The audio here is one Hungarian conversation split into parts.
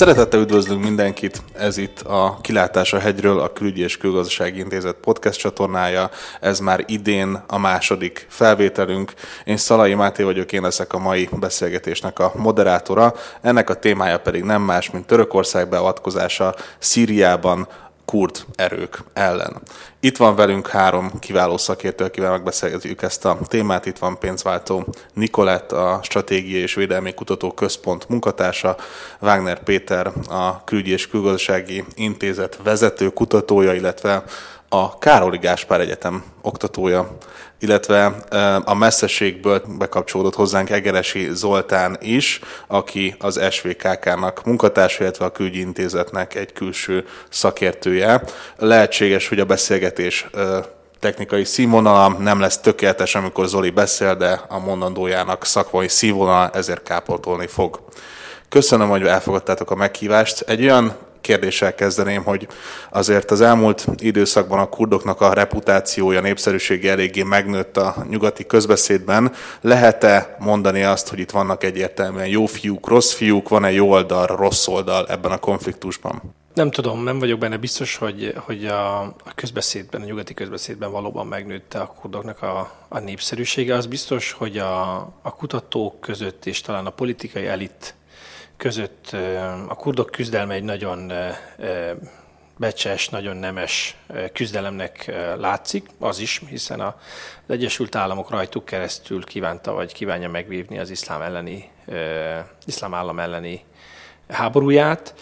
Szeretettel üdvözlünk mindenkit, ez itt a Kilátás a hegyről, a Külügyi és Külgazdasági Intézet podcast csatornája. Ez már idén a második felvételünk. Én Szalai Máté vagyok, én leszek a mai beszélgetésnek a moderátora. Ennek a témája pedig nem más, mint Törökország beavatkozása Szíriában kurd erők ellen. Itt van velünk három kiváló szakértő, akivel megbeszélgetjük ezt a témát. Itt van pénzváltó Nikolett, a Stratégiai és Védelmi Kutató Központ munkatársa, Wagner Péter, a Külügyi és Külgazdasági Intézet vezető kutatója, illetve a Károli Gáspár Egyetem oktatója, illetve a messzeségből bekapcsolódott hozzánk Egeresi Zoltán is, aki az SVKK-nak munkatársa, illetve a külügyi intézetnek egy külső szakértője. Lehetséges, hogy a beszélgetés technikai színvonala nem lesz tökéletes, amikor Zoli beszél, de a mondandójának szakmai színvonala ezért kápoltolni fog. Köszönöm, hogy elfogadtátok a meghívást. Egy olyan kérdéssel kezdeném, hogy azért az elmúlt időszakban a kurdoknak a reputációja, népszerűsége eléggé megnőtt a nyugati közbeszédben. Lehet-e mondani azt, hogy itt vannak egyértelműen jó fiúk, rossz fiúk, van-e jó oldal, rossz oldal ebben a konfliktusban? Nem tudom, nem vagyok benne biztos, hogy, hogy a, a közbeszédben, a nyugati közbeszédben valóban megnőtte a kurdoknak a, a népszerűsége. Az biztos, hogy a, a kutatók között és talán a politikai elit között a kurdok küzdelme egy nagyon becses, nagyon nemes küzdelemnek látszik, az is, hiszen az Egyesült Államok rajtuk keresztül kívánta, vagy kívánja megvívni az iszlám elleni, iszlám állam elleni háborúját,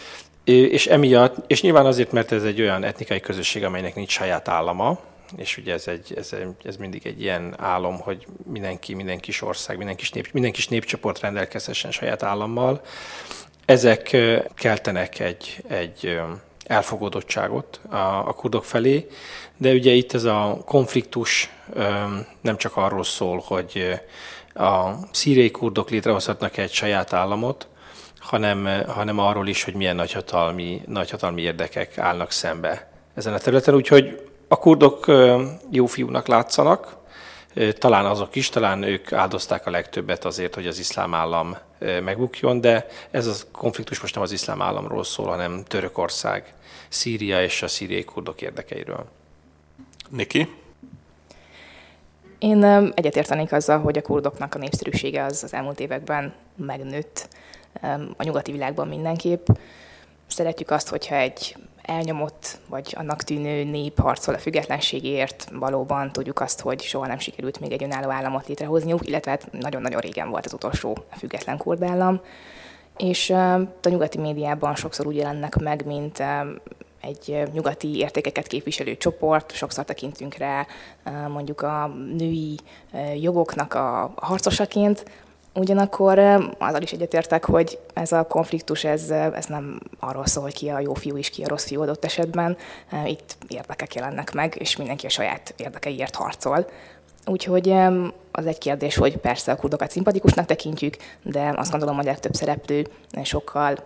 és emiatt, és nyilván azért, mert ez egy olyan etnikai közösség, amelynek nincs saját állama, és ugye ez, egy, ez, ez mindig egy ilyen álom, hogy mindenki, minden kis ország, minden kis, nép, minden kis népcsoport rendelkezhessen saját állammal. Ezek keltenek egy, egy elfogadottságot a, a kurdok felé, de ugye itt ez a konfliktus nem csak arról szól, hogy a szíriai kurdok létrehozhatnak egy saját államot, hanem, hanem arról is, hogy milyen nagyhatalmi, nagyhatalmi érdekek állnak szembe ezen a területen. Úgyhogy a kurdok jó fiúnak látszanak, talán azok is, talán ők áldozták a legtöbbet azért, hogy az iszlám állam megbukjon, de ez a konfliktus most nem az iszlám államról szól, hanem Törökország, Szíria és a szíriai kurdok érdekeiről. Niki? Én egyetértenék azzal, hogy a kurdoknak a népszerűsége az az elmúlt években megnőtt a nyugati világban mindenképp. Szeretjük azt, hogyha egy elnyomott, vagy annak tűnő nép harcol a függetlenségért, valóban tudjuk azt, hogy soha nem sikerült még egy önálló államot létrehozniuk, illetve hát nagyon-nagyon régen volt az utolsó független kurd. És a nyugati médiában sokszor úgy jelennek meg, mint egy nyugati értékeket képviselő csoport, sokszor tekintünk rá mondjuk a női jogoknak a harcosaként, Ugyanakkor azzal is egyetértek, hogy ez a konfliktus, ez, ez nem arról szól, hogy ki a jó fiú és ki a rossz fiú adott esetben. Itt érdekek jelennek meg, és mindenki a saját érdekeiért harcol. Úgyhogy az egy kérdés, hogy persze a kurdokat szimpatikusnak tekintjük, de azt gondolom, hogy a legtöbb szereplő sokkal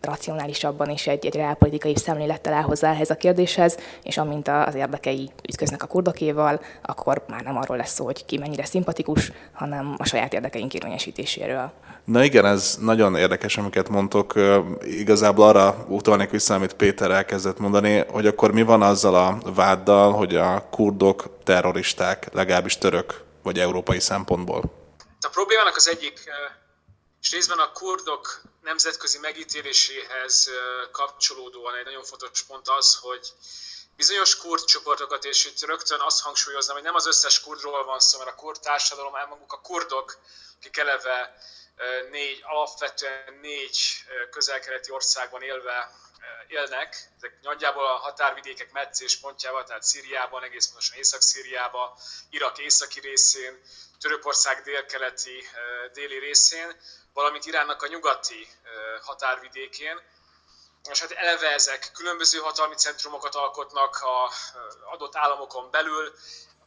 racionálisabban és egy, egy reálpolitikai szemlélettel áll hozzá ehhez a kérdéshez, és amint az érdekei ütköznek a kurdokéval, akkor már nem arról lesz szó, hogy ki mennyire szimpatikus, hanem a saját érdekeink érvényesítéséről. Na igen, ez nagyon érdekes, amiket mondtok. Igazából arra utalnék vissza, amit Péter elkezdett mondani, hogy akkor mi van azzal a váddal, hogy a kurdok terroristák, legalábbis török vagy európai szempontból? A problémának az egyik, és részben a kurdok nemzetközi megítéléséhez kapcsolódóan egy nagyon fontos pont az, hogy bizonyos kurd csoportokat, és itt rögtön azt hangsúlyoznám, hogy nem az összes kurdról van szó, mert a kurd társadalom, elmaguk a kurdok, akik eleve négy, alapvetően négy közelkeleti országban élve élnek, ezek nagyjából a határvidékek meccéspontjával, tehát Szíriában, egész pontosan Észak-Szíriában, Irak északi részén, Törökország délkeleti déli részén, valamint Iránnak a nyugati határvidékén. És hát eleve ezek különböző hatalmi centrumokat alkotnak a adott államokon belül,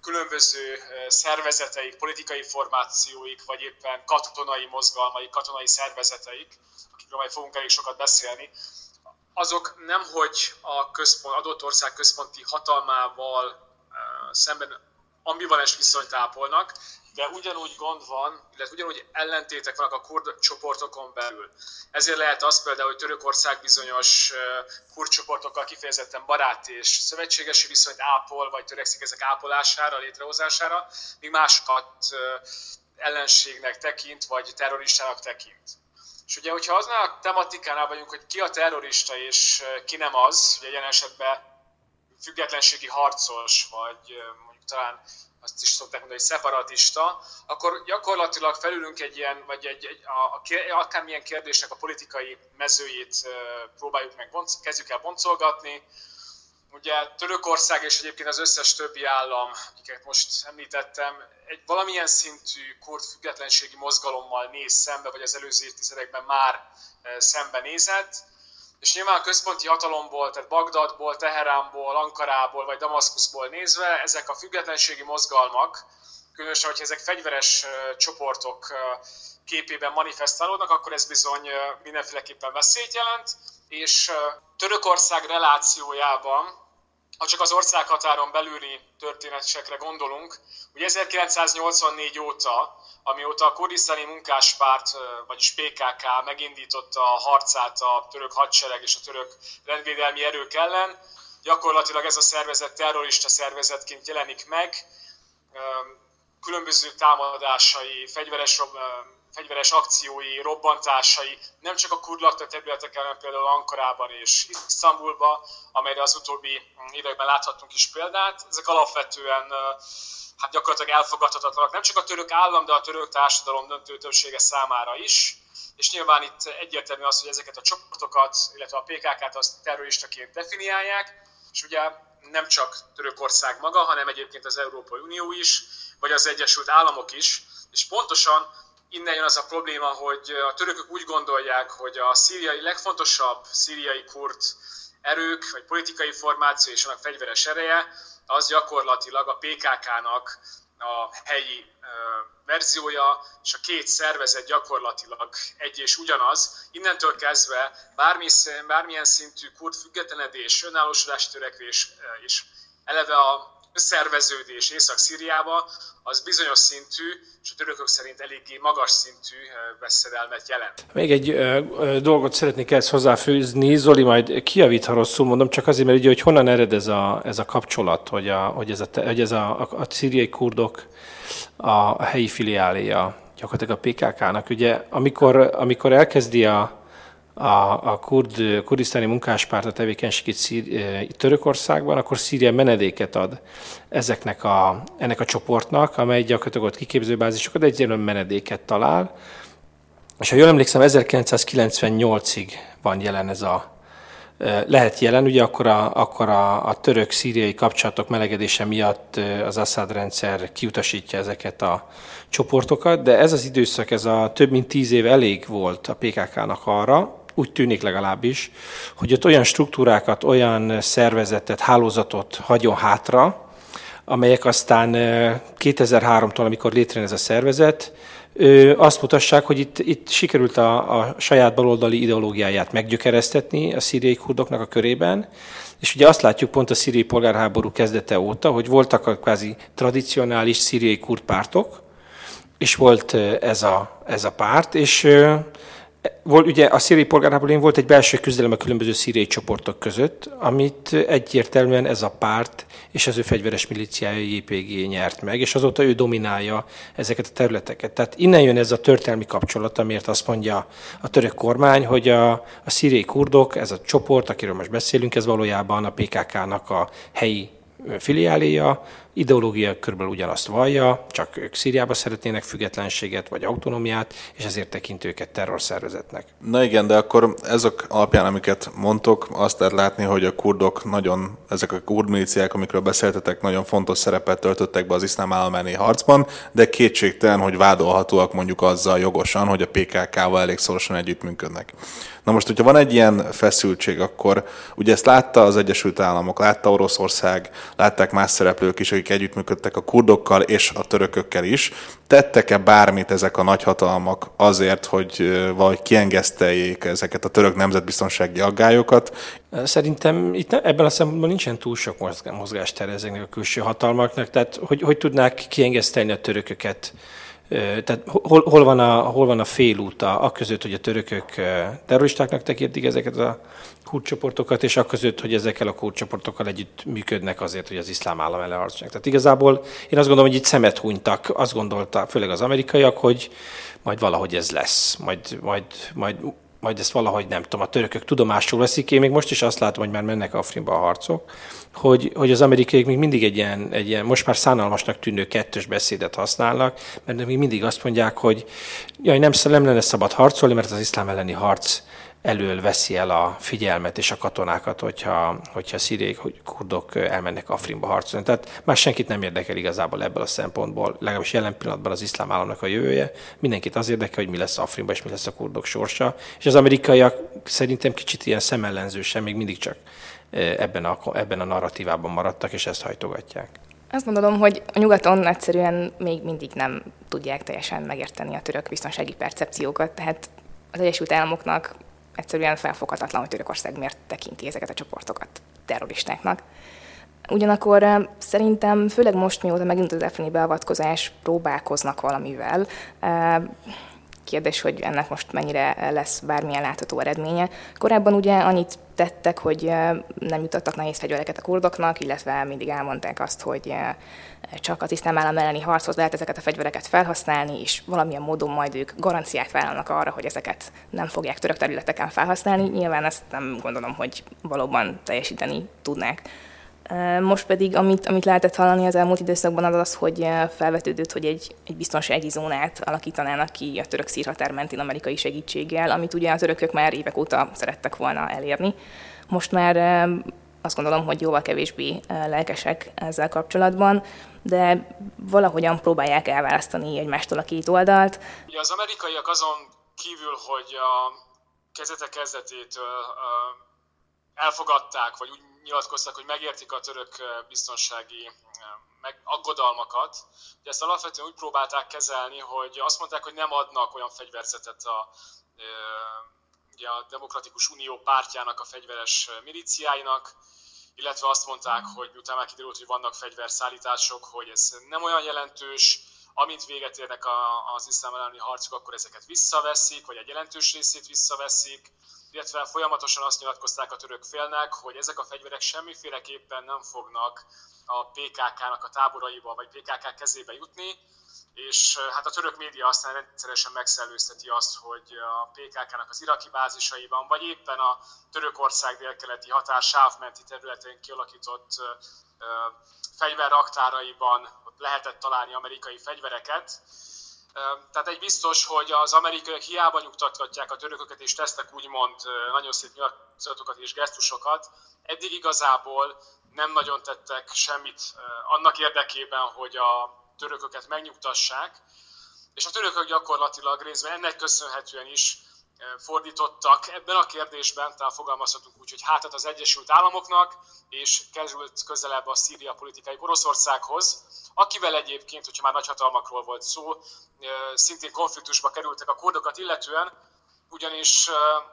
különböző szervezeteik, politikai formációik, vagy éppen katonai mozgalmaik, katonai szervezeteik, akikről majd fogunk elég sokat beszélni, azok nem hogy a központ, adott ország központi hatalmával szemben ambivalens viszonyt ápolnak, de ugyanúgy gond van, illetve ugyanúgy ellentétek vannak a kurd csoportokon belül. Ezért lehet az például, hogy Törökország bizonyos kurd csoportokkal kifejezetten barát és szövetségesi viszonyt ápol, vagy törekszik ezek ápolására, létrehozására, míg másokat ellenségnek tekint, vagy terroristának tekint. És ugye, hogyha aznál a tematikánál vagyunk, hogy ki a terrorista és ki nem az, ugye ilyen esetben függetlenségi harcos, vagy mondjuk talán azt is szokták mondani, hogy szeparatista, akkor gyakorlatilag felülünk egy ilyen, vagy egy, egy a, a, akármilyen kérdésnek a politikai mezőjét próbáljuk meg, kezdjük el boncolgatni. Ugye Törökország és egyébként az összes többi állam, akiket most említettem, egy valamilyen szintű kurd függetlenségi mozgalommal néz szembe, vagy az előző évtizedekben már szembe nézett és nyilván központi hatalomból, tehát Bagdadból, Teheránból, Ankarából vagy Damaszkuszból nézve, ezek a függetlenségi mozgalmak, különösen, hogyha ezek fegyveres csoportok képében manifestálódnak, akkor ez bizony mindenféleképpen veszélyt jelent, és Törökország relációjában, ha csak az országhatáron belüli történetekre gondolunk, hogy 1984 óta amióta a kurdisztáni munkáspárt, vagyis PKK megindította a harcát a török hadsereg és a török rendvédelmi erők ellen, gyakorlatilag ez a szervezet terrorista szervezetként jelenik meg, különböző támadásai, fegyveres, fegyveres akciói, robbantásai, nem csak a kurd területeken, hanem például Ankarában és Isztambulban, amelyre az utóbbi években láthattunk is példát. Ezek alapvetően hát gyakorlatilag elfogadhatatlanak nem csak a török állam, de a török társadalom döntő többsége számára is. És nyilván itt egyértelmű az, hogy ezeket a csoportokat, illetve a PKK-t azt terroristaként definiálják, és ugye nem csak Törökország maga, hanem egyébként az Európai Unió is, vagy az Egyesült Államok is, és pontosan innen jön az a probléma, hogy a törökök úgy gondolják, hogy a szíriai legfontosabb szíriai kurd erők, vagy politikai formáció és annak fegyveres ereje, az gyakorlatilag a PKK-nak a helyi verziója, és a két szervezet gyakorlatilag egy és ugyanaz. Innentől kezdve bármi, bármilyen szintű kurd függetlenedés, önállósodás törekvés és eleve a szerveződés Észak-Szíriába, az bizonyos szintű, és a törökök szerint eléggé magas szintű veszedelmet jelent. Még egy ö, dolgot szeretnék ezt hozzáfűzni, Zoli majd kiavít, ha rosszul mondom, csak azért, mert ugye, hogy honnan ered ez a, ez a kapcsolat, hogy, a, hogy ez, a, hogy ez a, a, a szíriai kurdok a helyi filiáléja gyakorlatilag a PKK-nak. Ugye, amikor, amikor elkezdi a, a, a kurd, kurdisztáni munkáspárt a tevékenységét Szír, Törökországban, akkor Szíria menedéket ad ezeknek a, ennek a csoportnak, amely gyakorlatilag ott kiképzőbázisokat egyszerűen menedéket talál. És ha jól emlékszem, 1998-ig van jelen ez a, lehet jelen, ugye akkor a, akkor a, a török-szíriai kapcsolatok melegedése miatt az Assad rendszer kiutasítja ezeket a csoportokat, de ez az időszak, ez a több mint tíz év elég volt a PKK-nak arra, úgy tűnik legalábbis, hogy ott olyan struktúrákat, olyan szervezetet, hálózatot hagyjon hátra, amelyek aztán 2003-tól, amikor létrejön ez a szervezet, azt mutassák, hogy itt, itt sikerült a, a saját baloldali ideológiáját meggyökeresztetni a szíriai kurdoknak a körében, és ugye azt látjuk pont a szíriai polgárháború kezdete óta, hogy voltak a kvázi tradicionális szíriai kurd pártok, és volt ez a, ez a párt, és volt, ugye a szíriai polgárháborúban volt egy belső küzdelem a különböző szíriai csoportok között, amit egyértelműen ez a párt és az ő fegyveres milíciája JPG nyert meg, és azóta ő dominálja ezeket a területeket. Tehát innen jön ez a történelmi kapcsolat, amiért azt mondja a török kormány, hogy a, a szíriai kurdok, ez a csoport, akiről most beszélünk, ez valójában a PKK-nak a helyi filiáléja, ideológia körülbelül ugyanazt vallja, csak ők Szíriába szeretnének függetlenséget vagy autonómiát, és ezért tekint őket terrorszervezetnek. Na igen, de akkor ezek alapján, amiket mondtok, azt lehet látni, hogy a kurdok nagyon, ezek a kurd miliciák, amikről beszéltetek, nagyon fontos szerepet töltöttek be az iszlám állam harcban, de kétségtelen, hogy vádolhatóak mondjuk azzal jogosan, hogy a PKK-val elég szorosan együttműködnek. Na most, hogyha van egy ilyen feszültség, akkor ugye ezt látta az Egyesült Államok, látta Oroszország, látták más szereplők is, akik együttműködtek a kurdokkal és a törökökkel is. Tettek-e bármit ezek a nagyhatalmak azért, hogy vagy kiengeszteljék ezeket a török nemzetbiztonsági aggályokat? Szerintem itt ebben a szempontból nincsen túl sok mozgástere ezeknek a külső hatalmaknak, tehát hogy, hogy tudnák kiengesztelni a törököket tehát hol, hol, van a, hol van a félút a, között, hogy a törökök terroristáknak tekintik ezeket a kurcsoportokat, és a között, hogy ezekkel a kurcsoportokkal együtt működnek azért, hogy az iszlám állam ellen harcoljanak. Tehát igazából én azt gondolom, hogy itt szemet hunytak, azt gondolta, főleg az amerikaiak, hogy majd valahogy ez lesz, majd, majd, majd majd ezt valahogy nem tudom, a törökök tudomásul veszik. Én még most is azt látom, hogy már mennek Afrinba a harcok, hogy, hogy az amerikaiak még mindig egy ilyen, egy ilyen, most már szánalmasnak tűnő kettős beszédet használnak, mert még mindig azt mondják, hogy jaj, nem, nem lenne szabad harcolni, mert az iszlám elleni harc elől veszi el a figyelmet és a katonákat, hogyha, hogyha szíriai hogy kurdok elmennek Afrinba harcolni. Tehát már senkit nem érdekel igazából ebből a szempontból, legalábbis jelen pillanatban az iszlám államnak a jövője. Mindenkit az érdekel, hogy mi lesz Afrinba és mi lesz a kurdok sorsa. És az amerikaiak szerintem kicsit ilyen szemellenzősen még mindig csak ebben a, ebben a narratívában maradtak, és ezt hajtogatják. Azt gondolom, hogy a nyugaton egyszerűen még mindig nem tudják teljesen megérteni a török biztonsági percepciókat, tehát az Egyesült Államoknak egyszerűen felfoghatatlan, hogy Törökország miért tekinti ezeket a csoportokat terroristáknak. Ugyanakkor szerintem, főleg most, mióta megint az EFRINI beavatkozás, próbálkoznak valamivel. Kérdés, hogy ennek most mennyire lesz bármilyen látható eredménye. Korábban ugye annyit tettek, hogy nem jutottak nehéz fegyvereket a kurdoknak, illetve mindig elmondták azt, hogy csak az iszlám állam elleni harchoz lehet ezeket a fegyvereket felhasználni, és valamilyen módon majd ők garanciát vállalnak arra, hogy ezeket nem fogják török területeken felhasználni. Nyilván ezt nem gondolom, hogy valóban teljesíteni tudnák. Most pedig, amit, amit lehetett hallani az elmúlt időszakban, az az, hogy felvetődött, hogy egy, egy biztonsági zónát alakítanának ki a török szírhatár mentén amerikai segítséggel, amit ugye a törökök már évek óta szerettek volna elérni. Most már azt gondolom, hogy jóval kevésbé lelkesek ezzel kapcsolatban, de valahogyan próbálják elválasztani egymástól a két oldalt. Ugye az amerikaiak azon kívül, hogy a kezdete kezdetétől elfogadták, vagy úgy nyilatkoztak, hogy megértik a török biztonsági meg aggodalmakat. Ugye ezt alapvetően úgy próbálták kezelni, hogy azt mondták, hogy nem adnak olyan fegyverzetet a, ugye a Demokratikus Unió pártjának a fegyveres miliciáinak, illetve azt mondták, hogy miután már kiderült, hogy vannak fegyverszállítások, hogy ez nem olyan jelentős, amint véget érnek a, az iszlám elleni harcok, akkor ezeket visszaveszik, vagy egy jelentős részét visszaveszik, illetve folyamatosan azt nyilatkozták a török félnek, hogy ezek a fegyverek semmiféleképpen nem fognak a PKK-nak a táboraiba, vagy PKK kezébe jutni, és hát a török média aztán rendszeresen megszellőzteti azt, hogy a PKK-nak az iraki bázisaiban, vagy éppen a Törökország délkeleti határ sávmenti területén kialakított fegyverraktáraiban lehetett találni amerikai fegyvereket. Tehát egy biztos, hogy az amerikaiak hiába nyugtatgatják a törököket, és tesznek úgymond nagyon szép nyilatkozatokat és gesztusokat, eddig igazából nem nagyon tettek semmit annak érdekében, hogy a törököket megnyugtassák, és a törökök gyakorlatilag részben ennek köszönhetően is fordítottak. Ebben a kérdésben, tehát fogalmazhatunk úgy, hogy hátat az Egyesült Államoknak, és került közelebb a Szíria politikai Oroszországhoz, akivel egyébként, hogyha már nagyhatalmakról volt szó, szintén konfliktusba kerültek a kurdokat illetően, ugyanis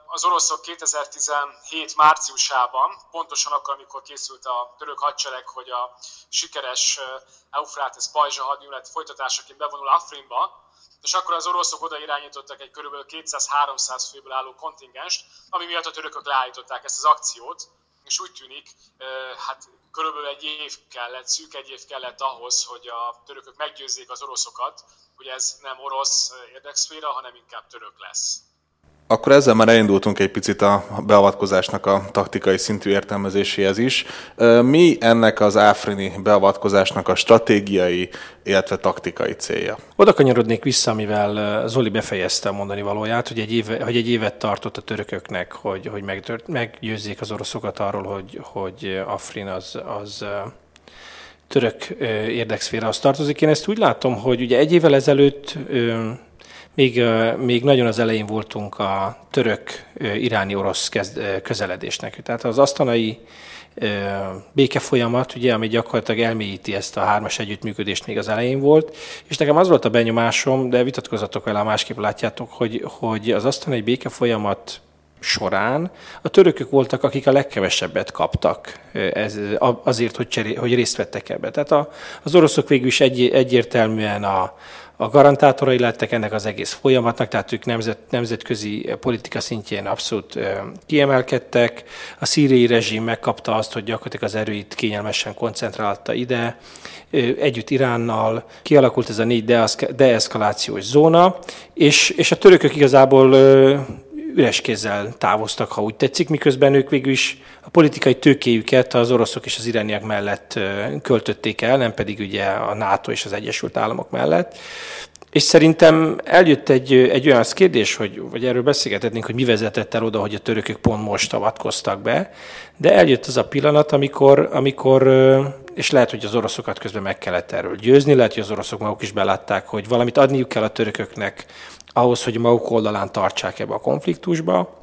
az oroszok 2017 márciusában, pontosan akkor, amikor készült a török hadsereg, hogy a sikeres Eufrates pajzsa hadművelet folytatásaként bevonul Afrinba, és akkor az oroszok oda irányítottak egy kb. 200-300 főből álló kontingenst, ami miatt a törökök leállították ezt az akciót, és úgy tűnik, hát körülbelül egy év kellett, szűk egy év kellett ahhoz, hogy a törökök meggyőzzék az oroszokat, hogy ez nem orosz érdekszféra, hanem inkább török lesz. Akkor ezzel már elindultunk egy picit a beavatkozásnak a taktikai szintű értelmezéséhez is. Mi ennek az áfrini beavatkozásnak a stratégiai, illetve taktikai célja? Oda kanyarodnék vissza, amivel Zoli befejezte a mondani valóját, hogy egy, éve, hogy egy évet tartott a törököknek, hogy, hogy megtört, meggyőzzék az oroszokat arról, hogy, hogy Afrin az, az török érdekszférához tartozik. Én ezt úgy látom, hogy ugye egy évvel ezelőtt még, még nagyon az elején voltunk a török-iráni orosz közeledésnek. Tehát az asztanai békefolyamat, ugye, ami gyakorlatilag elmélyíti ezt a hármas együttműködést még az elején volt, és nekem az volt a benyomásom, de vitatkozatok vele, másképp látjátok, hogy, hogy az egy békefolyamat során a törökök voltak, akik a legkevesebbet kaptak ez, azért, hogy, cseré, hogy részt vettek ebbe. Tehát a, az oroszok végül is egy, egyértelműen a, a garantátorai lettek ennek az egész folyamatnak, tehát ők nemzet, nemzetközi politika szintjén abszolút kiemelkedtek. A szíriai rezsim megkapta azt, hogy gyakorlatilag az erőit kényelmesen koncentrálta ide. Együtt Iránnal kialakult ez a négy deeszkalációs zóna, és, és a törökök igazából üres kézzel távoztak, ha úgy tetszik, miközben ők végül is a politikai tőkéjüket az oroszok és az irániak mellett költötték el, nem pedig ugye a NATO és az Egyesült Államok mellett. És szerintem eljött egy, egy olyan kérdés, hogy, vagy erről beszélgethetnénk, hogy mi vezetett el oda, hogy a törökök pont most avatkoztak be, de eljött az a pillanat, amikor, amikor és lehet, hogy az oroszokat közben meg kellett erről győzni, lehet, hogy az oroszok maguk is belátták, hogy valamit adniuk kell a törököknek ahhoz, hogy maguk oldalán tartsák ebbe a konfliktusba,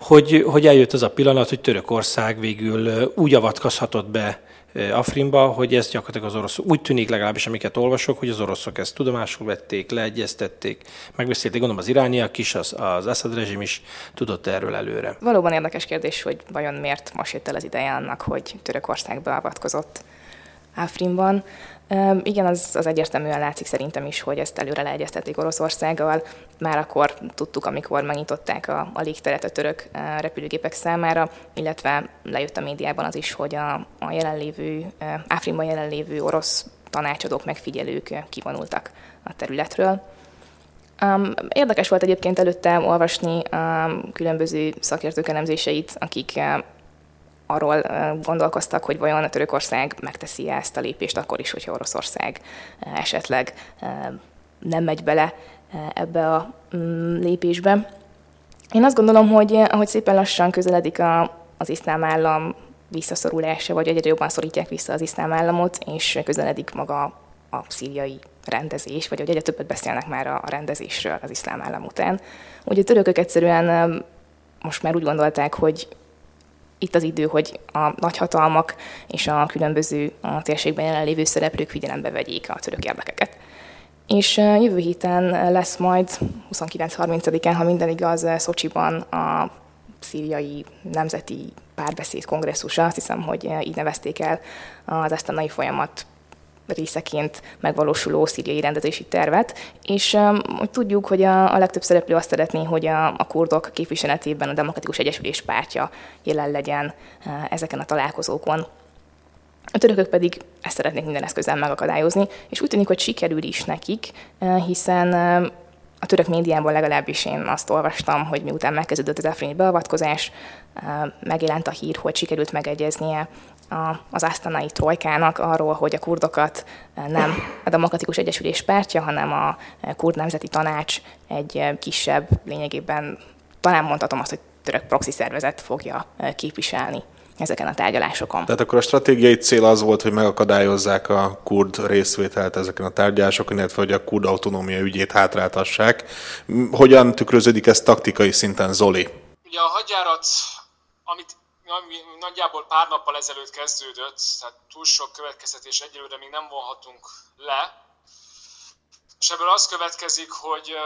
hogy, hogy eljött az a pillanat, hogy Törökország végül úgy avatkozhatott be Afrinba, hogy ez gyakorlatilag az oroszok, úgy tűnik legalábbis, amiket olvasok, hogy az oroszok ezt tudomásul vették, leegyeztették, megbeszélték, gondolom az irániak is, az, az Assad rezsim is tudott erről előre. Valóban érdekes kérdés, hogy vajon miért most jött el az ideje annak, hogy Törökország beavatkozott Afrinban. Igen, az, az egyértelműen látszik szerintem is, hogy ezt előre leegyeztették Oroszországgal. Már akkor tudtuk, amikor megnyitották a, a légteret a török repülőgépek számára, illetve lejött a médiában az is, hogy a, a jelenlévő, Áfrinban jelenlévő orosz tanácsadók, megfigyelők kivonultak a területről. Érdekes volt egyébként előtte olvasni a különböző szakértők elemzéseit, akik arról gondolkoztak, hogy vajon a Törökország megteszi ezt a lépést akkor is, hogyha Oroszország esetleg nem megy bele ebbe a mm, lépésbe. Én azt gondolom, hogy ahogy szépen lassan közeledik a, az iszlám állam visszaszorulása, vagy egyre jobban szorítják vissza az iszlám államot, és közeledik maga a szíriai rendezés, vagy hogy egyre többet beszélnek már a rendezésről az iszlám állam után. Ugye a törökök egyszerűen most már úgy gondolták, hogy itt az idő, hogy a nagyhatalmak és a különböző a térségben jelenlévő szereplők figyelembe vegyék a török érdekeket. És jövő héten lesz majd 29-30-án, ha minden igaz, Szocsiban a szíriai nemzeti párbeszéd kongresszusa, azt hiszem, hogy így nevezték el az esztenai folyamat részeként megvalósuló szíriai rendezési tervet, és hogy tudjuk, hogy a, a legtöbb szereplő azt szeretné, hogy a, a kurdok képviseletében a Demokratikus Egyesülés pártja jelen legyen ezeken a találkozókon. A törökök pedig ezt szeretnék minden eszközzel megakadályozni, és úgy tűnik, hogy sikerül is nekik, hiszen a török médiában legalábbis én azt olvastam, hogy miután megkezdődött az afrini beavatkozás, megjelent a hír, hogy sikerült megegyeznie az asztanai trojkának arról, hogy a kurdokat nem a Demokratikus Egyesülés pártja, hanem a kurd nemzeti tanács egy kisebb, lényegében talán mondhatom azt, hogy török proxy szervezet fogja képviselni ezeken a tárgyalásokon. Tehát akkor a stratégiai cél az volt, hogy megakadályozzák a kurd részvételt ezeken a tárgyalásokon, illetve hogy a kurd autonómia ügyét hátráltassák. Hogyan tükröződik ez taktikai szinten, Zoli? Ugye a hadjárat, amit nagyjából pár nappal ezelőtt kezdődött, tehát túl sok következtetés egyelőre még nem vonhatunk le, és ebből az következik, hogy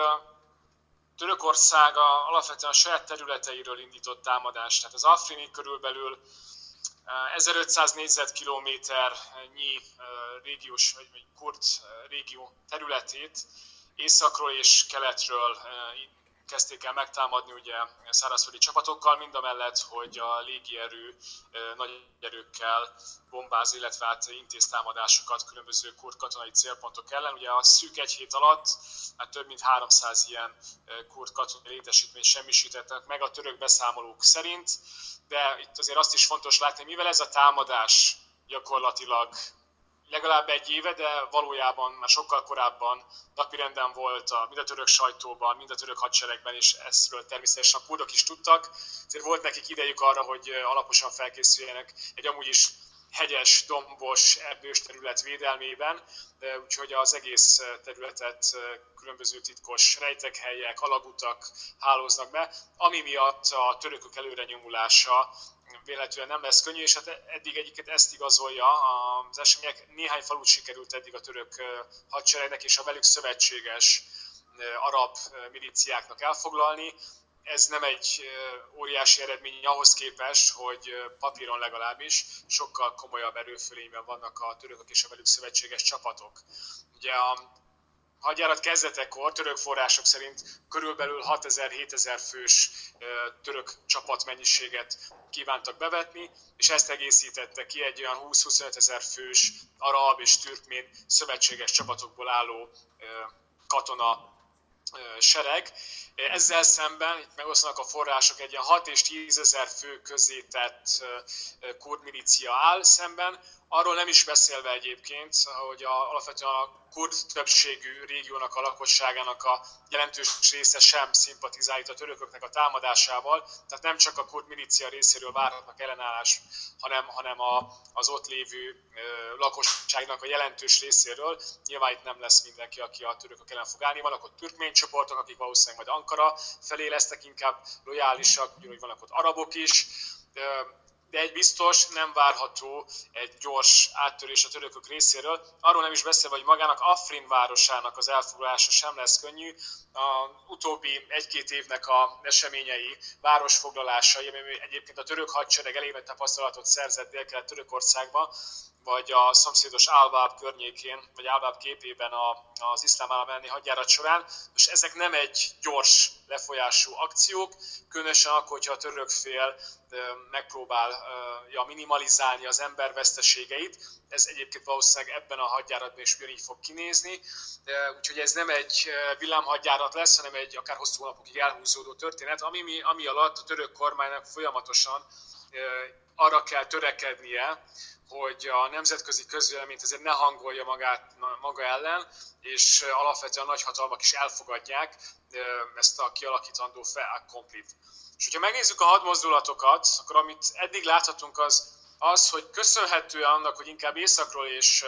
Törökország alapvetően a saját területeiről indított támadást. Tehát az Afrini körülbelül 1500 négyzetkilométernyi régiós, vagy kurd régió területét északról és keletről kezdték el megtámadni ugye szárazföldi csapatokkal, mind a mellett, hogy a légierő nagy erőkkel bombáz, illetve hát intéz támadásokat különböző kurd katonai célpontok ellen. Ugye a szűk egy hét alatt hát több mint 300 ilyen kurd katonai létesítményt semmisítettek meg a török beszámolók szerint, de itt azért azt is fontos látni, mivel ez a támadás gyakorlatilag legalább egy éve, de valójában már sokkal korábban napirenden volt a, mind a török sajtóban, mind a török hadseregben, és ezről természetesen a kurdok is tudtak. Ezért volt nekik idejük arra, hogy alaposan felkészüljenek egy amúgy is hegyes, dombos, erdős terület védelmében, de úgyhogy az egész területet különböző titkos rejtekhelyek, alagutak hálóznak be, ami miatt a törökök előre nyomulása véletlenül nem lesz könnyű, és hát eddig egyiket ezt igazolja az események. Néhány falut sikerült eddig a török hadseregnek és a velük szövetséges arab milíciáknak elfoglalni. Ez nem egy óriási eredmény ahhoz képest, hogy papíron legalábbis sokkal komolyabb erőfölényben vannak a törökök és a velük szövetséges csapatok. Ugye a hadjárat kezdetekor török források szerint körülbelül 6000-7000 fős török csapatmennyiséget kívántak bevetni, és ezt egészítette ki egy olyan 20-25 ezer fős arab és türkmén szövetséges csapatokból álló katona sereg. Ezzel szemben, itt megoszlanak a források, egy ilyen 6 és 10 ezer fő közé tett kurd milícia áll szemben, Arról nem is beszélve egyébként, hogy a, alapvetően a kurd többségű régiónak a lakosságának a jelentős része sem szimpatizál itt a törököknek a támadásával, tehát nem csak a kurd milícia részéről várhatnak ellenállás, hanem, hanem a, az ott lévő ö, lakosságnak a jelentős részéről. Nyilván itt nem lesz mindenki, aki a törökök ellen fog állni. Vannak ott türkmény csoportok, akik valószínűleg majd Ankara felé lesznek inkább lojálisak, ugyanúgy vannak ott arabok is de egy biztos nem várható egy gyors áttörés a törökök részéről. Arról nem is beszélve, hogy magának Afrin városának az elfoglalása sem lesz könnyű. A utóbbi egy-két évnek a eseményei, városfoglalásai, ami egyébként a török hadsereg elég tapasztalatot szerzett dél Törökországba, vagy a szomszédos Álbáb környékén, vagy Álbáb képében az iszlám állam elleni hadjárat során. Most ezek nem egy gyors lefolyású akciók, különösen akkor, hogyha a török fél megpróbálja minimalizálni az ember veszteségeit. Ez egyébként valószínűleg ebben a hadjáratban is ugyanígy fog kinézni. Úgyhogy ez nem egy villámhadjárat lesz, hanem egy akár hosszú hónapokig elhúzódó történet, ami, ami alatt a török kormánynak folyamatosan arra kell törekednie, hogy a nemzetközi közvéleményt azért ne hangolja magát, maga ellen, és alapvetően a nagyhatalmak is elfogadják ezt a kialakítandó fel komplit. És hogyha megnézzük a hadmozdulatokat, akkor amit eddig láthatunk az, az, hogy köszönhetően annak, hogy inkább északról és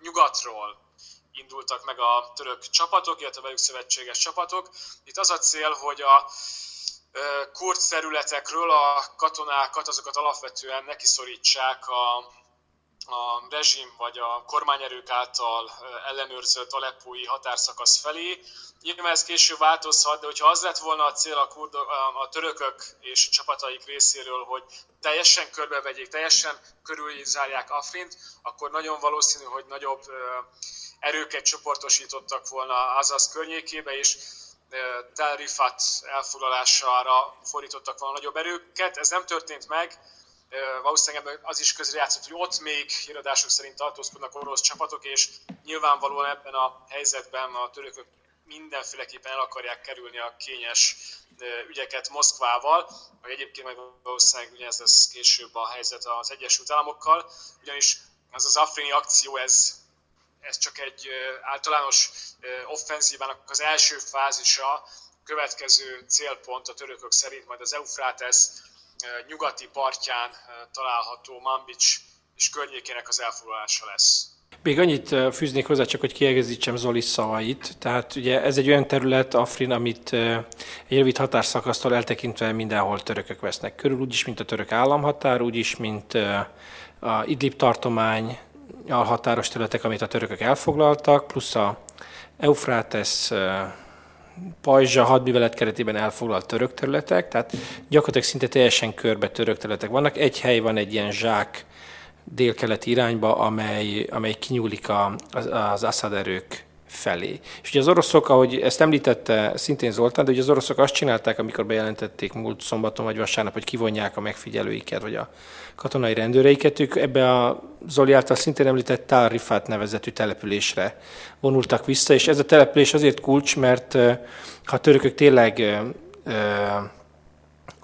nyugatról indultak meg a török csapatok, illetve velük szövetséges csapatok. Itt az a cél, hogy a kurd területekről a katonákat, azokat alapvetően nekiszorítsák a, a rezsim vagy a kormányerők által ellenőrzött aleppói határszakasz felé. Nyilván ez később változhat, de hogyha az lett volna a cél a, kurd, a törökök és csapataik részéről, hogy teljesen körbevegyék, teljesen körülzárják Afrint, akkor nagyon valószínű, hogy nagyobb erőket csoportosítottak volna Azaz környékébe, és Tel Rifat elfoglalására fordítottak volna nagyobb erőket. Ez nem történt meg, valószínűleg az is közrejátszott, hogy ott még híradások szerint tartózkodnak orosz csapatok, és nyilvánvalóan ebben a helyzetben a törökök mindenféleképpen el akarják kerülni a kényes ügyeket Moszkvával, vagy egyébként meg valószínűleg ugyanez lesz később a helyzet az Egyesült Államokkal, ugyanis ez az afrini akció, ez ez csak egy általános offenzívának az első fázisa, következő célpont a törökök szerint majd az Eufrates nyugati partján található Mambics és környékének az elfoglalása lesz. Még annyit fűznék hozzá, csak hogy kiegészítsem Zoli szavait. Tehát ugye ez egy olyan terület, Afrin, amit egy rövid határszakasztól eltekintve mindenhol törökök vesznek körül, úgyis, mint a török államhatár, úgyis, mint a Idlib tartomány, határos területek, amit a törökök elfoglaltak, plusz a Eufrates pajzsa hadművelet keretében elfoglalt török területek, tehát gyakorlatilag szinte teljesen körbe török területek vannak. Egy hely van egy ilyen zsák délkeleti irányba, amely, amely kinyúlik a, az, az Assad erők felé. És ugye az oroszok, ahogy ezt említette szintén Zoltán, de ugye az oroszok azt csinálták, amikor bejelentették múlt szombaton vagy vasárnap, hogy kivonják a megfigyelőiket, vagy a katonai rendőreiket, ők ebbe a Zoli által szintén említett Tárifát nevezetű településre vonultak vissza, és ez a település azért kulcs, mert ha a törökök tényleg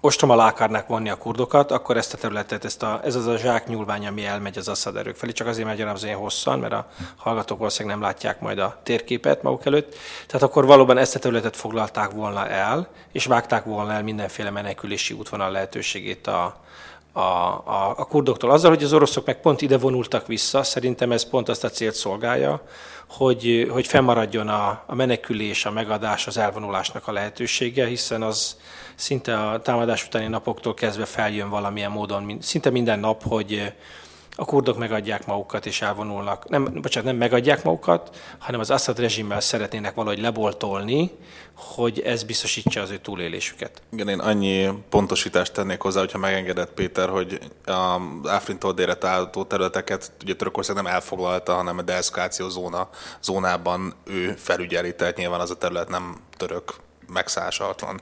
ostrom alá akarnák vonni a kurdokat, akkor ezt a területet, ezt a, ez az a zsák nyúlvány, ami elmegy az Assad erők felé, csak azért megy az én hosszan, mert a hallgatók valószínűleg nem látják majd a térképet maguk előtt. Tehát akkor valóban ezt a területet foglalták volna el, és vágták volna el mindenféle menekülési útvonal lehetőségét a, a, a, a kurdoktól. Azzal, hogy az oroszok meg pont ide vonultak vissza, szerintem ez pont azt a célt szolgálja, hogy, hogy fennmaradjon a, a menekülés, a megadás, az elvonulásnak a lehetősége, hiszen az szinte a támadás utáni napoktól kezdve feljön valamilyen módon, szinte minden nap, hogy a kurdok megadják magukat és elvonulnak. Nem, bocsánat, nem megadják magukat, hanem az Assad rezsimmel szeretnének valahogy leboltolni, hogy ez biztosítsa az ő túlélésüket. Igen, én annyi pontosítást tennék hozzá, hogyha megengedett Péter, hogy az Áfrintól délre található területeket ugye Törökország nem elfoglalta, hanem a deeszkáció zóna, zónában ő felügyeli, tehát nyilván az a terület nem török megszállatlan.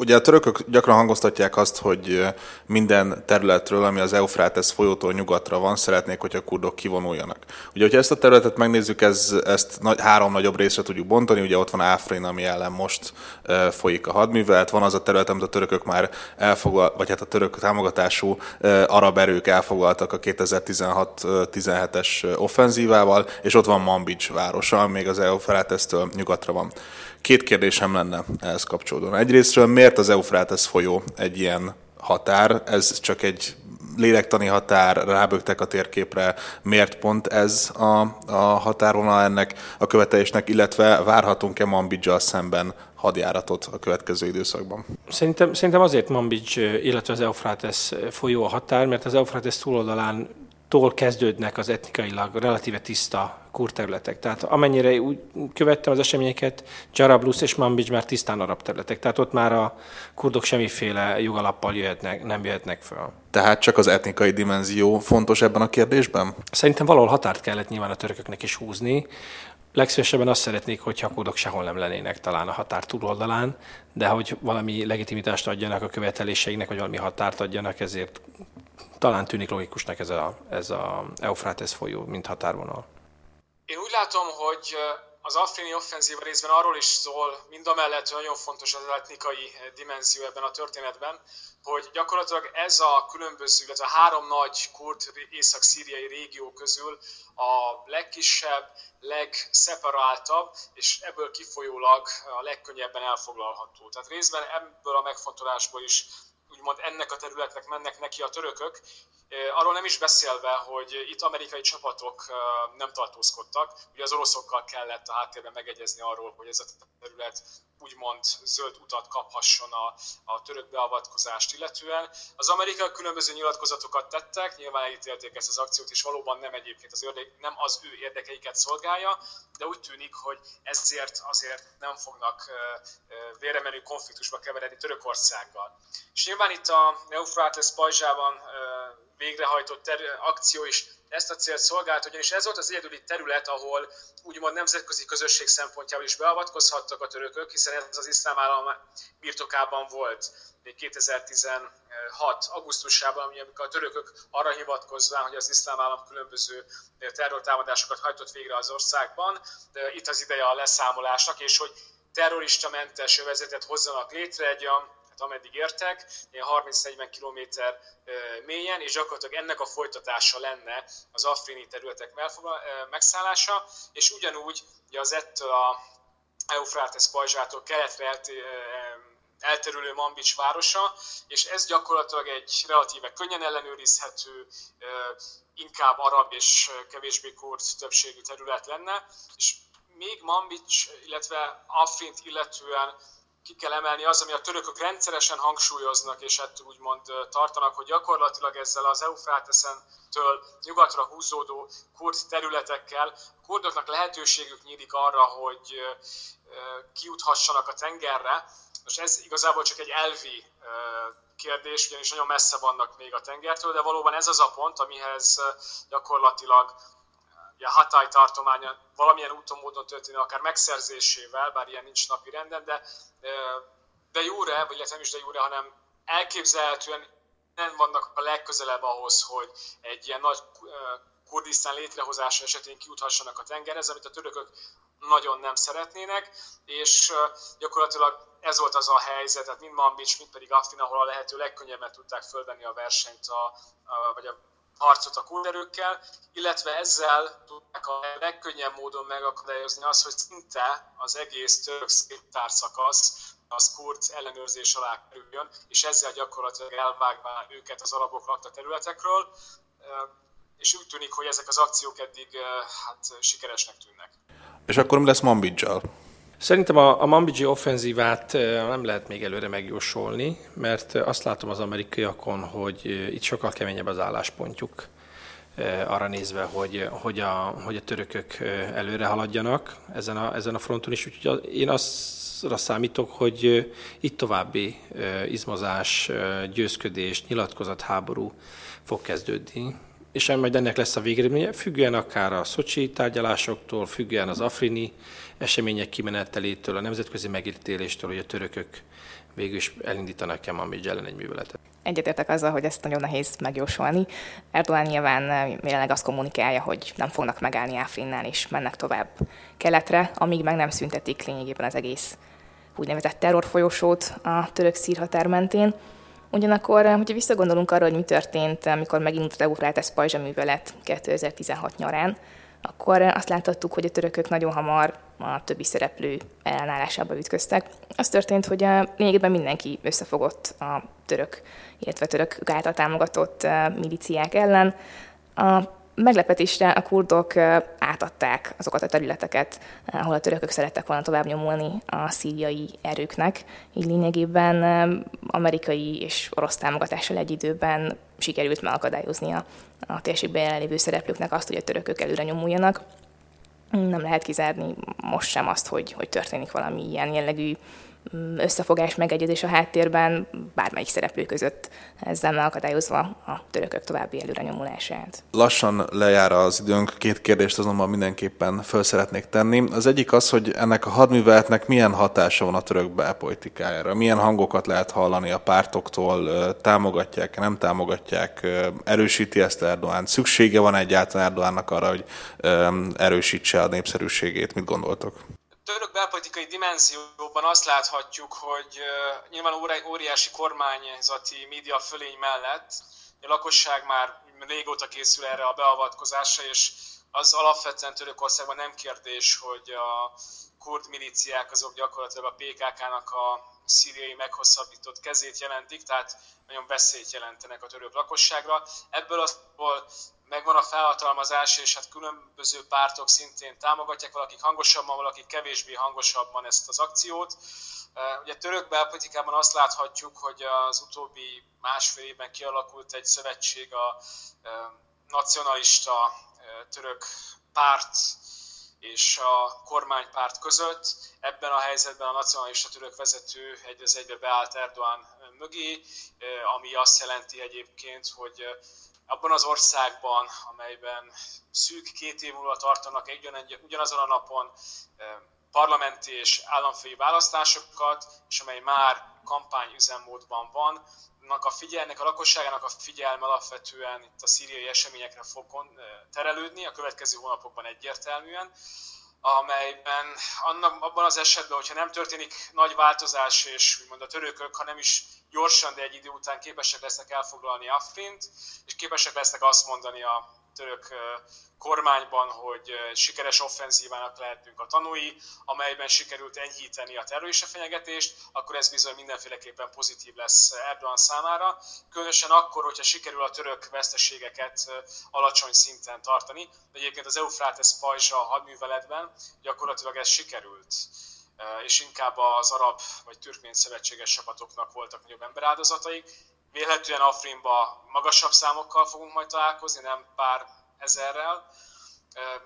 Ugye a törökök gyakran hangoztatják azt, hogy minden területről, ami az Eufrates folyótól nyugatra van, szeretnék, hogy a kurdok kivonuljanak. Ugye, hogyha ezt a területet megnézzük, ez, ezt nagy, három nagyobb részre tudjuk bontani. Ugye ott van Áfrin, ami ellen most e, folyik a hadművelet, van az a terület, amit a törökök már elfoglal, vagy hát a török támogatású e, arab erők elfoglaltak a 2016-17-es offenzívával, és ott van Manbij városa, még az Eufratestől nyugatra van. Két kérdésem lenne ehhez kapcsolódóan. Egyrésztről miért az Eufrates folyó egy ilyen határ? Ez csak egy lélektani határ, rábögtek a térképre, miért pont ez a, a határvonal ennek a követelésnek, illetve várhatunk-e Mambidzsal szemben hadjáratot a következő időszakban? Szerintem, szerintem azért Mambidzs, illetve az Eufrates folyó a határ, mert az Eufrates túloldalán tól kezdődnek az etnikailag relatíve tiszta kurterületek. Tehát amennyire úgy követtem az eseményeket, Jarablus és Manbij már tisztán arab területek. Tehát ott már a kurdok semmiféle jogalappal jöhetnek, nem jöhetnek föl. Tehát csak az etnikai dimenzió fontos ebben a kérdésben? Szerintem valahol határt kellett nyilván a törököknek is húzni. Legszívesebben azt szeretnék, hogyha a kurdok sehol nem lennének talán a határ túloldalán, de hogy valami legitimitást adjanak a követeléseiknek, vagy valami határt adjanak, ezért talán tűnik logikusnak ez a, ez a Eufrates folyó, mint határvonal. Én úgy látom, hogy az afrini offenzíva részben arról is szól, mind a mellett, hogy nagyon fontos az etnikai dimenzió ebben a történetben, hogy gyakorlatilag ez a különböző, illetve a három nagy kurd észak-szíriai régió közül a legkisebb, legszeparáltabb, és ebből kifolyólag a legkönnyebben elfoglalható. Tehát részben ebből a megfontolásból is úgymond ennek a területnek mennek neki a törökök, Arról nem is beszélve, hogy itt amerikai csapatok nem tartózkodtak, ugye az oroszokkal kellett a háttérben megegyezni arról, hogy ez a terület úgymond zöld utat kaphasson a, a török beavatkozást illetően. Az amerikai különböző nyilatkozatokat tettek, nyilván elítélték ezt az akciót, és valóban nem egyébként az, érdek, nem az ő érdekeiket szolgálja, de úgy tűnik, hogy ezért azért nem fognak véremenő konfliktusba keveredni Törökországgal. És nyilván itt a Eufrates pajzsában végrehajtott akció is ezt a célt szolgált, ugyanis ez volt az egyedüli terület, ahol úgymond nemzetközi közösség szempontjából is beavatkozhattak a törökök, hiszen ez az iszlám állam birtokában volt még 2016. augusztusában, amikor a törökök arra hivatkozván, hogy az iszlám állam különböző terrortámadásokat hajtott végre az országban, de itt az ideje a leszámolásnak, és hogy terrorista-mentes övezetet hozzanak létre, egy olyan ameddig értek, 30-40 km mélyen, és gyakorlatilag ennek a folytatása lenne az afrini területek megszállása, és ugyanúgy ugye az ettől a Eufrates pajzsától keletre elterülő Mambics városa, és ez gyakorlatilag egy relatíve könnyen ellenőrizhető, inkább arab és kevésbé kurd többségű terület lenne, és még Mambics, illetve Afrint illetően ki kell emelni az, ami a törökök rendszeresen hangsúlyoznak, és ettől úgymond tartanak, hogy gyakorlatilag ezzel az Eufráteszentől nyugatra húzódó kurd területekkel a kurdoknak lehetőségük nyílik arra, hogy kiuthassanak a tengerre. Most ez igazából csak egy elvi kérdés, ugyanis nagyon messze vannak még a tengertől, de valóban ez az a pont, amihez gyakorlatilag a Hatay tartománya valamilyen úton, módon történő, akár megszerzésével, bár ilyen nincs napi renden, de de jóre, vagy nem is de jóre, hanem elképzelhetően nem vannak a legközelebb ahhoz, hogy egy ilyen nagy Kurdisztán létrehozása esetén kiuthassanak a tengerhez, amit a törökök nagyon nem szeretnének, és gyakorlatilag ez volt az a helyzet, tehát mind Manbic, mind pedig Afrin, ahol a lehető legkönnyebben tudták fölvenni a versenyt, a, a, vagy a harcot a kurderőkkel, illetve ezzel tudták a legkönnyebb módon megakadályozni azt, hogy szinte az egész török széttárszakasz az kurd ellenőrzés alá kerüljön, és ezzel gyakorlatilag elvágvá őket az arabok lakta területekről, és úgy tűnik, hogy ezek az akciók eddig hát, sikeresnek tűnnek. És akkor mi lesz Mambidzsal? Szerintem a, a Mambiji offenzívát nem lehet még előre megjósolni, mert azt látom az amerikaiakon, hogy itt sokkal keményebb az álláspontjuk arra nézve, hogy, hogy, a, hogy a törökök előre haladjanak ezen a, ezen a fronton is. Úgyhogy én azra számítok, hogy itt további izmozás, győzködés, nyilatkozat, háború fog kezdődni. És majd ennek lesz a végeredménye, függően akár a szocsi tárgyalásoktól, függően az afrini események kimenetelétől, a nemzetközi megítéléstől, hogy a törökök végül is elindítanak a Mambidzs ellen egy műveletet. Egyetértek azzal, hogy ezt nagyon nehéz megjósolni. Erdogan nyilván eh, jelenleg azt kommunikálja, hogy nem fognak megállni Áfrinnál, és mennek tovább keletre, amíg meg nem szüntetik lényegében az egész úgynevezett terrorfolyosót a török szírhatár mentén. Ugyanakkor, eh, hogyha visszagondolunk arra, hogy mi történt, amikor megindult az Eufrates pajzsa művelet 2016 nyarán, akkor azt láthattuk, hogy a törökök nagyon hamar a többi szereplő ellenállásába ütköztek. Az történt, hogy a lényegében mindenki összefogott a török, illetve török által támogatott miliciák ellen. A meglepetésre a kurdok átadták azokat a területeket, ahol a törökök szerettek volna tovább nyomulni a szíriai erőknek. Így lényegében amerikai és orosz támogatással egy időben sikerült megakadályozni a, a térségben jelenlévő szereplőknek azt, hogy a törökök előre nyomuljanak. Nem lehet kizárni most sem azt, hogy, hogy történik valami ilyen jellegű összefogás, megegyezés a háttérben bármelyik szereplő között, ezzel megakadályozva a törökök további előrenyomulását. Lassan lejár az időnk, két kérdést azonban mindenképpen föl szeretnék tenni. Az egyik az, hogy ennek a hadműveletnek milyen hatása van a török belpolitikájára, milyen hangokat lehet hallani a pártoktól, támogatják, nem támogatják, erősíti ezt Erdoğan, szüksége van egyáltalán Erdoğannak arra, hogy erősítse a népszerűségét, mit gondoltok? Török belpolitikai dimenzióban azt láthatjuk, hogy nyilván óriási kormányzati média fölény mellett a lakosság már régóta készül erre a beavatkozásra, és az alapvetően Törökországban nem kérdés, hogy a kurd milíciák azok gyakorlatilag a PKK-nak a szíriai meghosszabbított kezét jelentik, tehát nagyon veszélyt jelentenek a török lakosságra. Ebből azból megvan a felhatalmazás, és hát különböző pártok szintén támogatják, valakik hangosabban, valakik kevésbé hangosabban ezt az akciót. Ugye török belpolitikában azt láthatjuk, hogy az utóbbi másfél évben kialakult egy szövetség a nacionalista török párt és a kormánypárt között. Ebben a helyzetben a nacionalista török vezető egy az egybe beállt Erdoğan mögé, ami azt jelenti egyébként, hogy abban az országban, amelyben szűk két év múlva tartanak egy, ugyanazon a napon parlamenti és államfői választásokat, és amely már kampányüzemmódban van, a figyelnek, a lakosságának a figyelme alapvetően itt a szíriai eseményekre fog terelődni a következő hónapokban egyértelműen, amelyben annak, abban az esetben, hogyha nem történik nagy változás, és úgymond a törökök, ha nem is gyorsan, de egy idő után képesek lesznek elfoglalni Affint, és képesek lesznek azt mondani a török kormányban, hogy sikeres offenzívának lehetünk a tanúi, amelyben sikerült enyhíteni a terrorista fenyegetést, akkor ez bizony mindenféleképpen pozitív lesz Erdogan számára. Különösen akkor, hogyha sikerül a török veszteségeket alacsony szinten tartani. De egyébként az Eufrates pajzsa hadműveletben gyakorlatilag ez sikerült és inkább az arab vagy türkmén szövetséges csapatoknak voltak nagyobb emberáldozataik. Vélhetően Afrinba magasabb számokkal fogunk majd találkozni, nem pár ezerrel.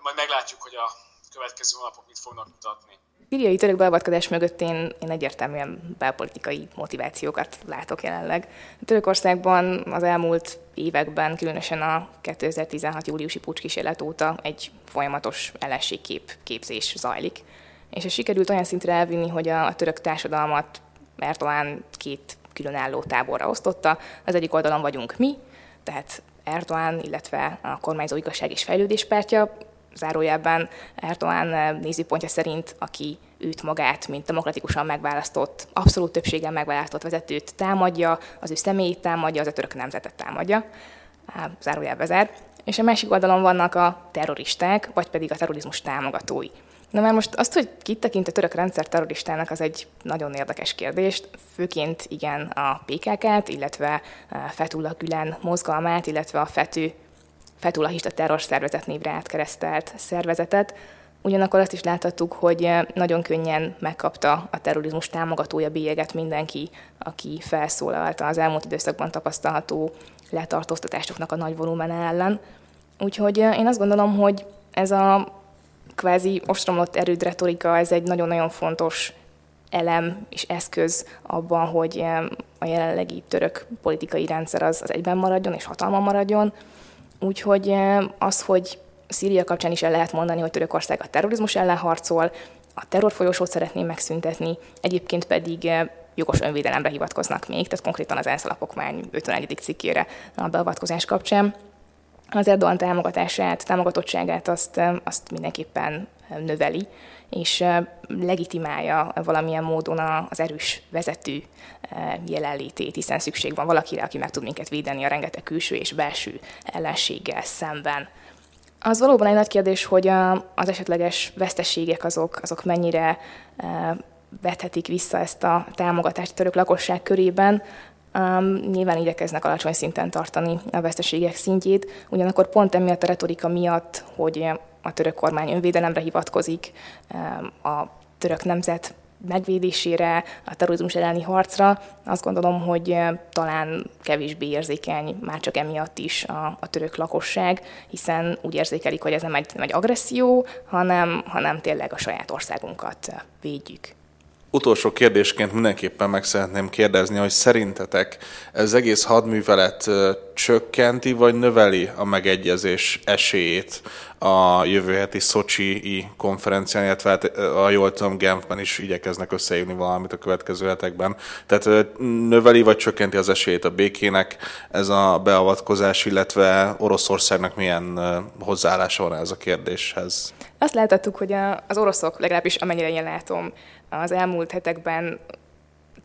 Majd meglátjuk, hogy a következő hónapok mit fognak mutatni. Szíriai török beavatkozás mögött én, én egyértelműen belpolitikai motivációkat látok jelenleg. Törökországban az elmúlt években, különösen a 2016. júliusi pucskísérlet óta egy folyamatos ellenségkép képzés zajlik. És ez sikerült olyan szintre elvinni, hogy a, a török társadalmat Erdoğan két különálló táborra osztotta. Az egyik oldalon vagyunk mi, tehát Erdoğan, illetve a kormányzó igazság és fejlődés pártja, zárójelben Erdoğan nézőpontja szerint, aki őt magát, mint demokratikusan megválasztott, abszolút többséggel megválasztott vezetőt támadja, az ő személyét támadja, az a török nemzetet támadja, zárójelbe zár. És a másik oldalon vannak a terroristák, vagy pedig a terrorizmus támogatói. Na már most azt, hogy kit tekint a török rendszer terroristának, az egy nagyon érdekes kérdés. Főként igen a PKK-t, illetve Fethullah Gülen mozgalmát, illetve a FETÜ, Fethullahista terrorszervezet névre átkeresztelt szervezetet. Ugyanakkor azt is láthattuk, hogy nagyon könnyen megkapta a terrorizmus támogatója bélyeget mindenki, aki felszólalta az elmúlt időszakban tapasztalható letartóztatásoknak a nagy volumen ellen. Úgyhogy én azt gondolom, hogy ez a kvázi ostromlott erőd retorika, ez egy nagyon-nagyon fontos elem és eszköz abban, hogy a jelenlegi török politikai rendszer az, az egyben maradjon és hatalma maradjon. Úgyhogy az, hogy Szíria kapcsán is el lehet mondani, hogy Törökország a terrorizmus ellen harcol, a terrorfolyósót szeretné megszüntetni, egyébként pedig jogos önvédelemre hivatkoznak még, tehát konkrétan az ENSZ alapokmány 51. cikkére a beavatkozás kapcsán az Erdogan támogatását, támogatottságát azt, azt mindenképpen növeli, és legitimálja valamilyen módon az erős vezető jelenlétét, hiszen szükség van valakire, aki meg tud minket védeni a rengeteg külső és belső ellenséggel szemben. Az valóban egy nagy kérdés, hogy az esetleges veszteségek azok, azok mennyire vethetik vissza ezt a támogatást a török lakosság körében. Um, nyilván igyekeznek alacsony szinten tartani a veszteségek szintjét, ugyanakkor pont emiatt a retorika miatt, hogy a török kormány önvédelemre hivatkozik, um, a török nemzet megvédésére, a terrorizmus elleni harcra, azt gondolom, hogy talán kevésbé érzékeny már csak emiatt is a, a török lakosság, hiszen úgy érzékelik, hogy ez nem egy, nem agresszió, hanem, hanem tényleg a saját országunkat védjük. Utolsó kérdésként mindenképpen meg szeretném kérdezni, hogy szerintetek ez egész hadművelet csökkenti vagy növeli a megegyezés esélyét a jövő heti Szocsi konferencián, illetve hát, a jól tudom, Genfben is igyekeznek összeívni valamit a következő hetekben. Tehát növeli vagy csökkenti az esélyét a békének ez a beavatkozás, illetve Oroszországnak milyen hozzáállása van ez a kérdéshez? Azt láthattuk, hogy az oroszok, legalábbis amennyire én látom, az elmúlt hetekben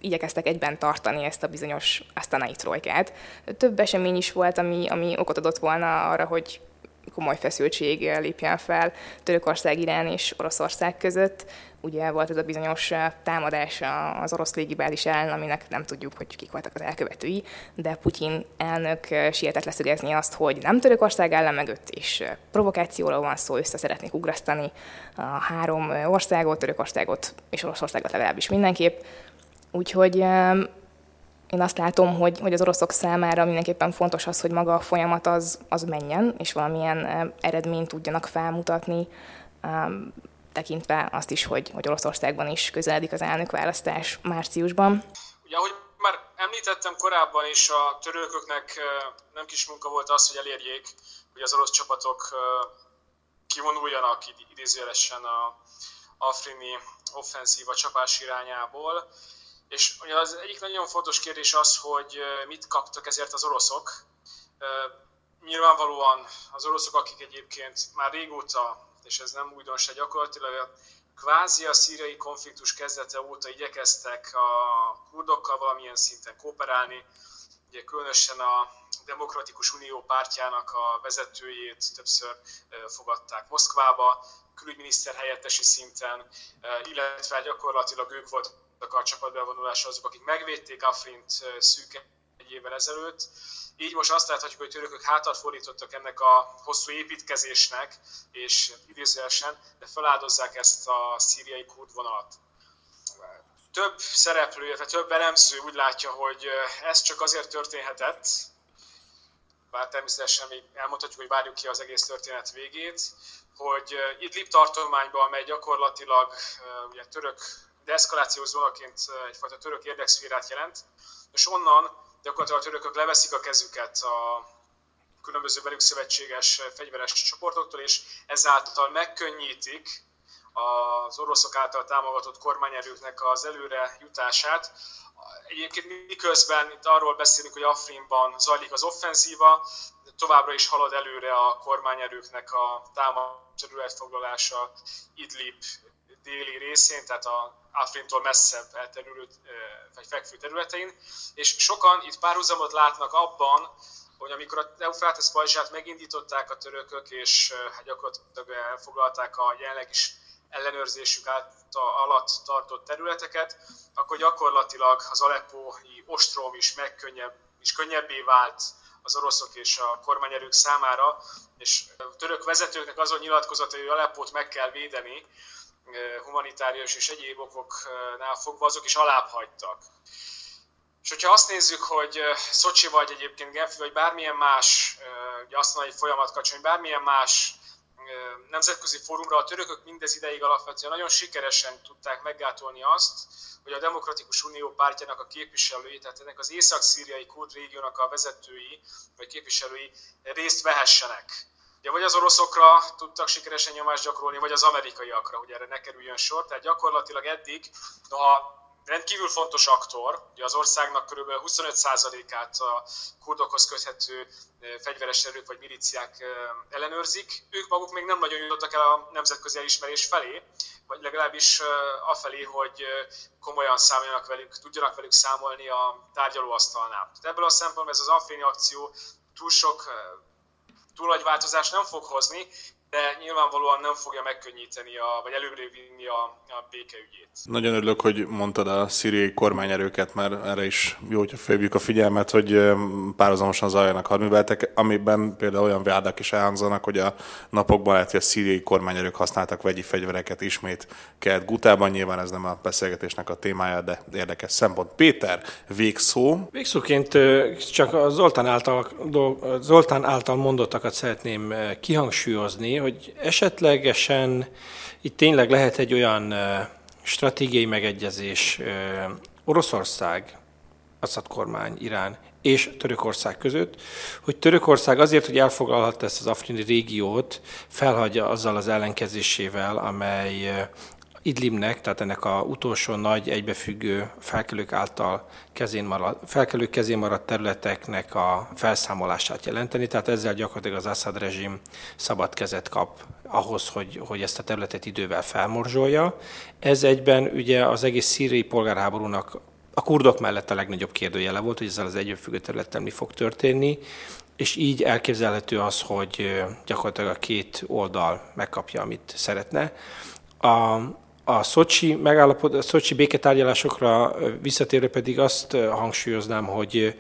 igyekeztek egyben tartani ezt a bizonyos asztanai trojkát. Több esemény is volt, ami, ami okot adott volna arra, hogy komoly feszültség lépjen fel Törökország, Irán és Oroszország között. Ugye volt ez a bizonyos támadás az orosz légibális ellen, aminek nem tudjuk, hogy kik voltak az elkövetői, de Putyin elnök sietett leszögezni azt, hogy nem Törökország ellen mögött, és provokációról van szó, össze szeretnék ugrasztani a három országot, Törökországot és Oroszországot legalábbis mindenképp. Úgyhogy én azt látom, hogy, hogy az oroszok számára mindenképpen fontos az, hogy maga a folyamat az, az menjen, és valamilyen eredményt tudjanak felmutatni, tekintve azt is, hogy, hogy Oroszországban is közeledik az elnökválasztás márciusban. Ugye, ahogy már említettem korábban is, a törőköknek nem kis munka volt az, hogy elérjék, hogy az orosz csapatok kivonuljanak idézőjelesen a Afrini offenzíva csapás irányából és ugye az egyik nagyon fontos kérdés az, hogy mit kaptak ezért az oroszok. Nyilvánvalóan az oroszok, akik egyébként már régóta, és ez nem újdonság. Gyakorlatilag, kvázi a szíriai konfliktus kezdete óta igyekeztek a kurdokkal valamilyen szinten kooperálni, ugye különösen a Demokratikus Unió pártjának a vezetőjét többször fogadták Moszkvába, külügyminiszter helyettesi szinten, illetve gyakorlatilag ők voltak a csapatbevonulásra azok, akik megvédték Afrint szűk egy évvel ezelőtt. Így most azt láthatjuk, hogy törökök hátat fordítottak ennek a hosszú építkezésnek, és idézőesen, de feláldozzák ezt a szíriai kurd. Több szereplő, illetve több elemző úgy látja, hogy ez csak azért történhetett, bár természetesen még elmondhatjuk, hogy várjuk ki az egész történet végét, hogy Idlib tartományban, amely gyakorlatilag ugye, török deeszkalációs zónaként egyfajta török érdekszférát jelent, és onnan gyakorlatilag a törökök leveszik a kezüket a különböző velük szövetséges fegyveres csoportoktól, és ezáltal megkönnyítik az oroszok által támogatott kormányerőknek az előre jutását. Egyébként miközben itt arról beszélünk, hogy Afrinban zajlik az offenzíva, továbbra is halad előre a kormányerőknek a támadás területfoglalása Idlib déli részén, tehát a Afrintól messzebb elterülő, vagy fekvő területein, és sokan itt párhuzamot látnak abban, hogy amikor a Eufrates pajzsát megindították a törökök, és hát gyakorlatilag elfoglalták a jelenleg is ellenőrzésük alatt tartott területeket, akkor gyakorlatilag az aleppói ostrom is is könnyebbé vált az oroszok és a kormányerők számára, és a török vezetőknek azon nyilatkozata, hogy Aleppót meg kell védeni, humanitárius és egyéb okoknál fogva, azok is alább. És hogyha azt nézzük, hogy Szocsi vagy egyébként Genfi, vagy bármilyen más, ugye azt mondani, folyamat kacsony, bármilyen más nemzetközi fórumra a törökök mindez ideig alapvetően nagyon sikeresen tudták meggátolni azt, hogy a Demokratikus Unió pártjának a képviselői, tehát ennek az észak-szíriai kurd a vezetői, vagy képviselői részt vehessenek. Ugye vagy az oroszokra tudtak sikeresen nyomást gyakorolni, vagy az amerikaiakra, hogy erre ne kerüljön sor. Tehát gyakorlatilag eddig, noha rendkívül fontos aktor, ugye az országnak kb. 25%-át a kurdokhoz köthető fegyveres erők vagy miliciák ellenőrzik. Ők maguk még nem nagyon jutottak el a nemzetközi elismerés felé, vagy legalábbis afelé, hogy komolyan számoljanak velük, tudjanak velük számolni a tárgyalóasztalnál. Tehát ebből a szempontból ez az Aféni akció túl sok túl nagy változást nem fog hozni, de nyilvánvalóan nem fogja megkönnyíteni, a, vagy előbbre vinni a, a békeügyét. Nagyon örülök, hogy mondtad a szíriai kormányerőket, mert erre is jó, hogyha felhívjuk a figyelmet, hogy párhuzamosan zajlanak hadműveletek, amiben például olyan vádak is elhangzanak, hogy a napokban lehet, hogy a szíriai kormányerők használtak vegyi fegyvereket ismét kelt Gutában. Nyilván ez nem a beszélgetésnek a témája, de érdekes szempont. Péter, végszó. Végszóként csak a Zoltán által, Zoltán által mondottakat szeretném kihangsúlyozni, hogy esetlegesen itt tényleg lehet egy olyan stratégiai megegyezés Oroszország, Assad kormány, Irán és Törökország között, hogy Törökország azért, hogy elfoglalhatta ezt az afrini régiót, felhagyja azzal az ellenkezésével, amely Idlibnek, tehát ennek a utolsó nagy egybefüggő felkelők által kezén maradt, felkelők kezén maradt területeknek a felszámolását jelenteni, tehát ezzel gyakorlatilag az Assad rezsim szabad kezet kap ahhoz, hogy, hogy ezt a területet idővel felmorzsolja. Ez egyben ugye az egész szíriai polgárháborúnak a kurdok mellett a legnagyobb kérdőjele volt, hogy ezzel az egybefüggő területtel mi fog történni, és így elképzelhető az, hogy gyakorlatilag a két oldal megkapja, amit szeretne. A, a Szocsi, megállapod, a Szocsi béketárgyalásokra visszatérve pedig azt hangsúlyoznám, hogy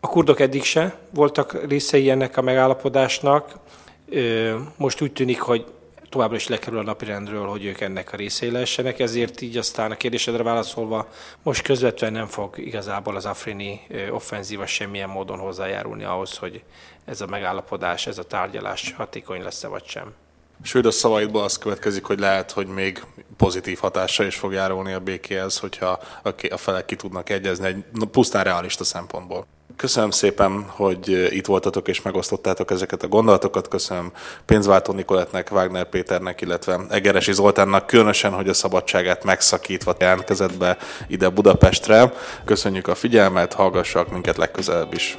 a kurdok eddig se voltak részei ennek a megállapodásnak. Most úgy tűnik, hogy továbbra is lekerül a napirendről, hogy ők ennek a részei lehessenek, ezért így aztán a kérdésedre válaszolva most közvetlenül nem fog igazából az afrini offenzíva semmilyen módon hozzájárulni ahhoz, hogy ez a megállapodás, ez a tárgyalás hatékony lesz-e vagy sem. Sőt, a szavaidból az következik, hogy lehet, hogy még pozitív hatása is fog járulni a békéhez, hogyha a felek ki tudnak egyezni egy pusztán realista szempontból. Köszönöm szépen, hogy itt voltatok és megosztottátok ezeket a gondolatokat. Köszönöm Pénzváltó Nikoletnek, Wagner Péternek, illetve Egeresi Zoltánnak különösen, hogy a szabadságát megszakítva jelentkezett be ide Budapestre. Köszönjük a figyelmet, hallgassak minket legközelebb is.